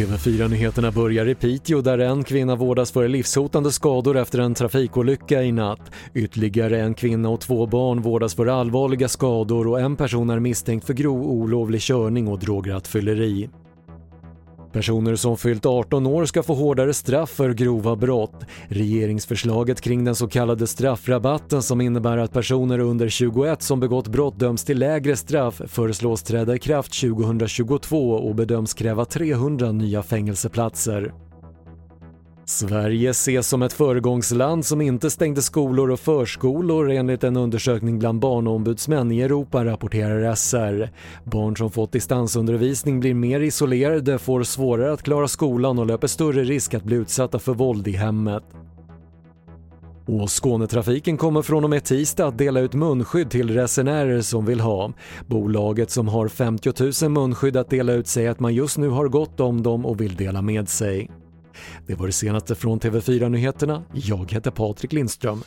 TV4-nyheterna börjar i Piteå där en kvinna vårdas för livshotande skador efter en trafikolycka i natt. Ytterligare en kvinna och två barn vårdas för allvarliga skador och en person är misstänkt för grov olovlig körning och drograttfylleri. Personer som fyllt 18 år ska få hårdare straff för grova brott. Regeringsförslaget kring den så kallade straffrabatten som innebär att personer under 21 som begått brott döms till lägre straff föreslås träda i kraft 2022 och bedöms kräva 300 nya fängelseplatser. Sverige ses som ett föregångsland som inte stängde skolor och förskolor enligt en undersökning bland barnombudsmän i Europa, rapporterar SR. Barn som fått distansundervisning blir mer isolerade, får svårare att klara skolan och löper större risk att bli utsatta för våld i hemmet. Och Skånetrafiken kommer från och med tisdag att dela ut munskydd till resenärer som vill ha. Bolaget som har 50 000 munskydd att dela ut säger att man just nu har gott om dem och vill dela med sig. Det var det senaste från TV4 Nyheterna. Jag heter Patrik Lindström.